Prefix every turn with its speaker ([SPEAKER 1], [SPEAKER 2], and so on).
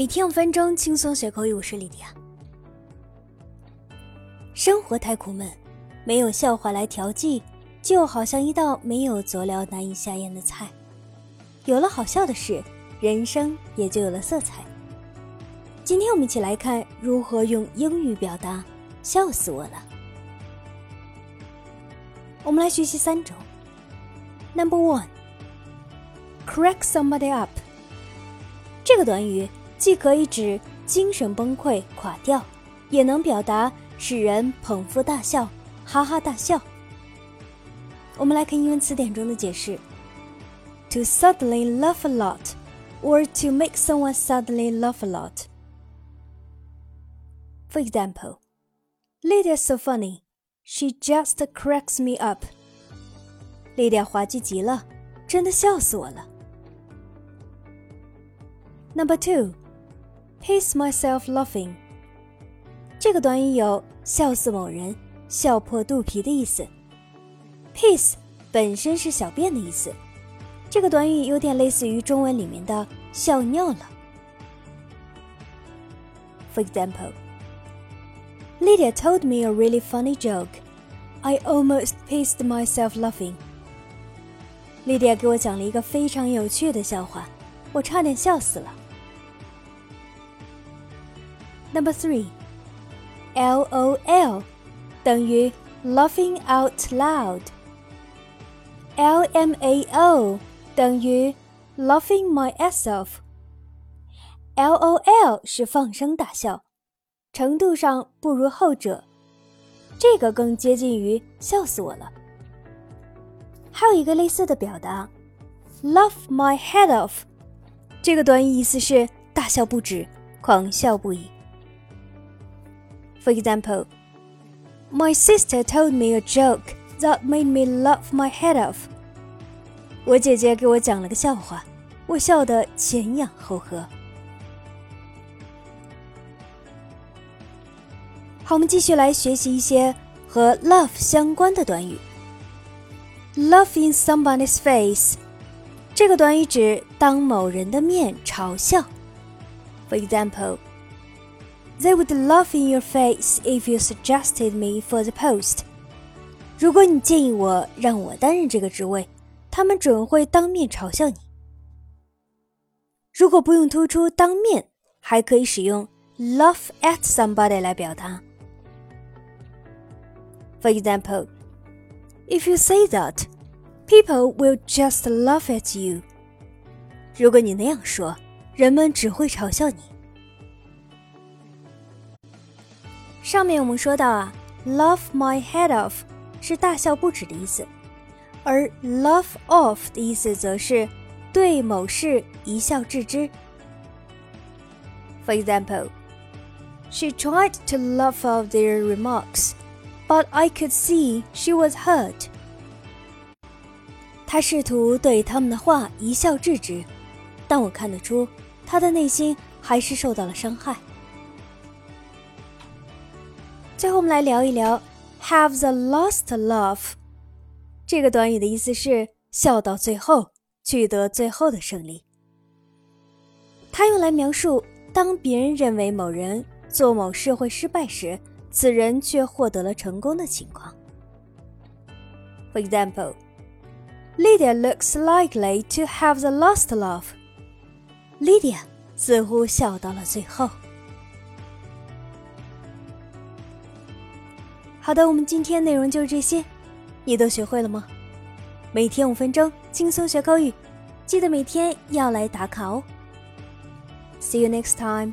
[SPEAKER 1] 每天五分钟轻松学口语，我是莉迪亚。生活太苦闷，没有笑话来调剂，就好像一道没有佐料难以下咽的菜。有了好笑的事，人生也就有了色彩。今天我们一起来看如何用英语表达“笑死我了”。我们来学习三种。Number one，crack somebody up。这个短语既可以指精神崩溃、垮掉，也能表达使人捧腹大笑、哈哈大笑。我们来看英文词典中的解释：to suddenly laugh a lot, or to make someone suddenly laugh a lot. For example, Lydia's so funny, she just cracks me up. Lydia 滑稽极了，真的笑死我了。Number two, piss myself laughing。这个短语有笑死某人、笑破肚皮的意思。piss 本身是小便的意思，这个短语有点类似于中文里面的笑尿了。For example, Lydia told me a really funny joke. I almost pissed myself laughing. Lydia 给我讲了一个非常有趣的笑话，我差点笑死了。Number three, L O L 等于 laughing out loud。L M A O 等于 laughing my ass off。L O L 是放声大笑，程度上不如后者，这个更接近于笑死我了。还有一个类似的表达，laugh my head off，这个短语意思是大笑不止，狂笑不已。For example, my sister told me a joke that made me laugh my head off。我姐姐给我讲了个笑话，我笑得前仰后合。好，我们继续来学习一些和 laugh 相关的短语。Laugh in somebody's face，这个短语指当某人的面嘲笑。For example, They would laugh in your face if you suggested me for the post。如果你建议我让我担任这个职位，他们准会当面嘲笑你。如果不用突出当面，还可以使用 laugh at somebody 来表达。For example. If you say that, people will just laugh at you. 如果你那样说，人们只会嘲笑你。上面我们说到啊，laugh my head off 是大笑不止的意思，而 laugh off 的意思则是对某事一笑置之。For example, she tried to laugh off their remarks but I could see she was hurt. 她试图对他们的话一笑置之，但我看得出她的内心还是受到了伤害。最后，我们来聊一聊 "have the last laugh" 这个短语的意思是笑到最后，取得最后的胜利。它用来描述当别人认为某人做某事会失败时。此人却获得了成功的情况。For example, Lydia looks likely to have the last laugh. Lydia 似乎笑到了最后。好的，我们今天内容就是这些，你都学会了吗？每天五分钟，轻松学口语，记得每天要来打卡哦。See you next time.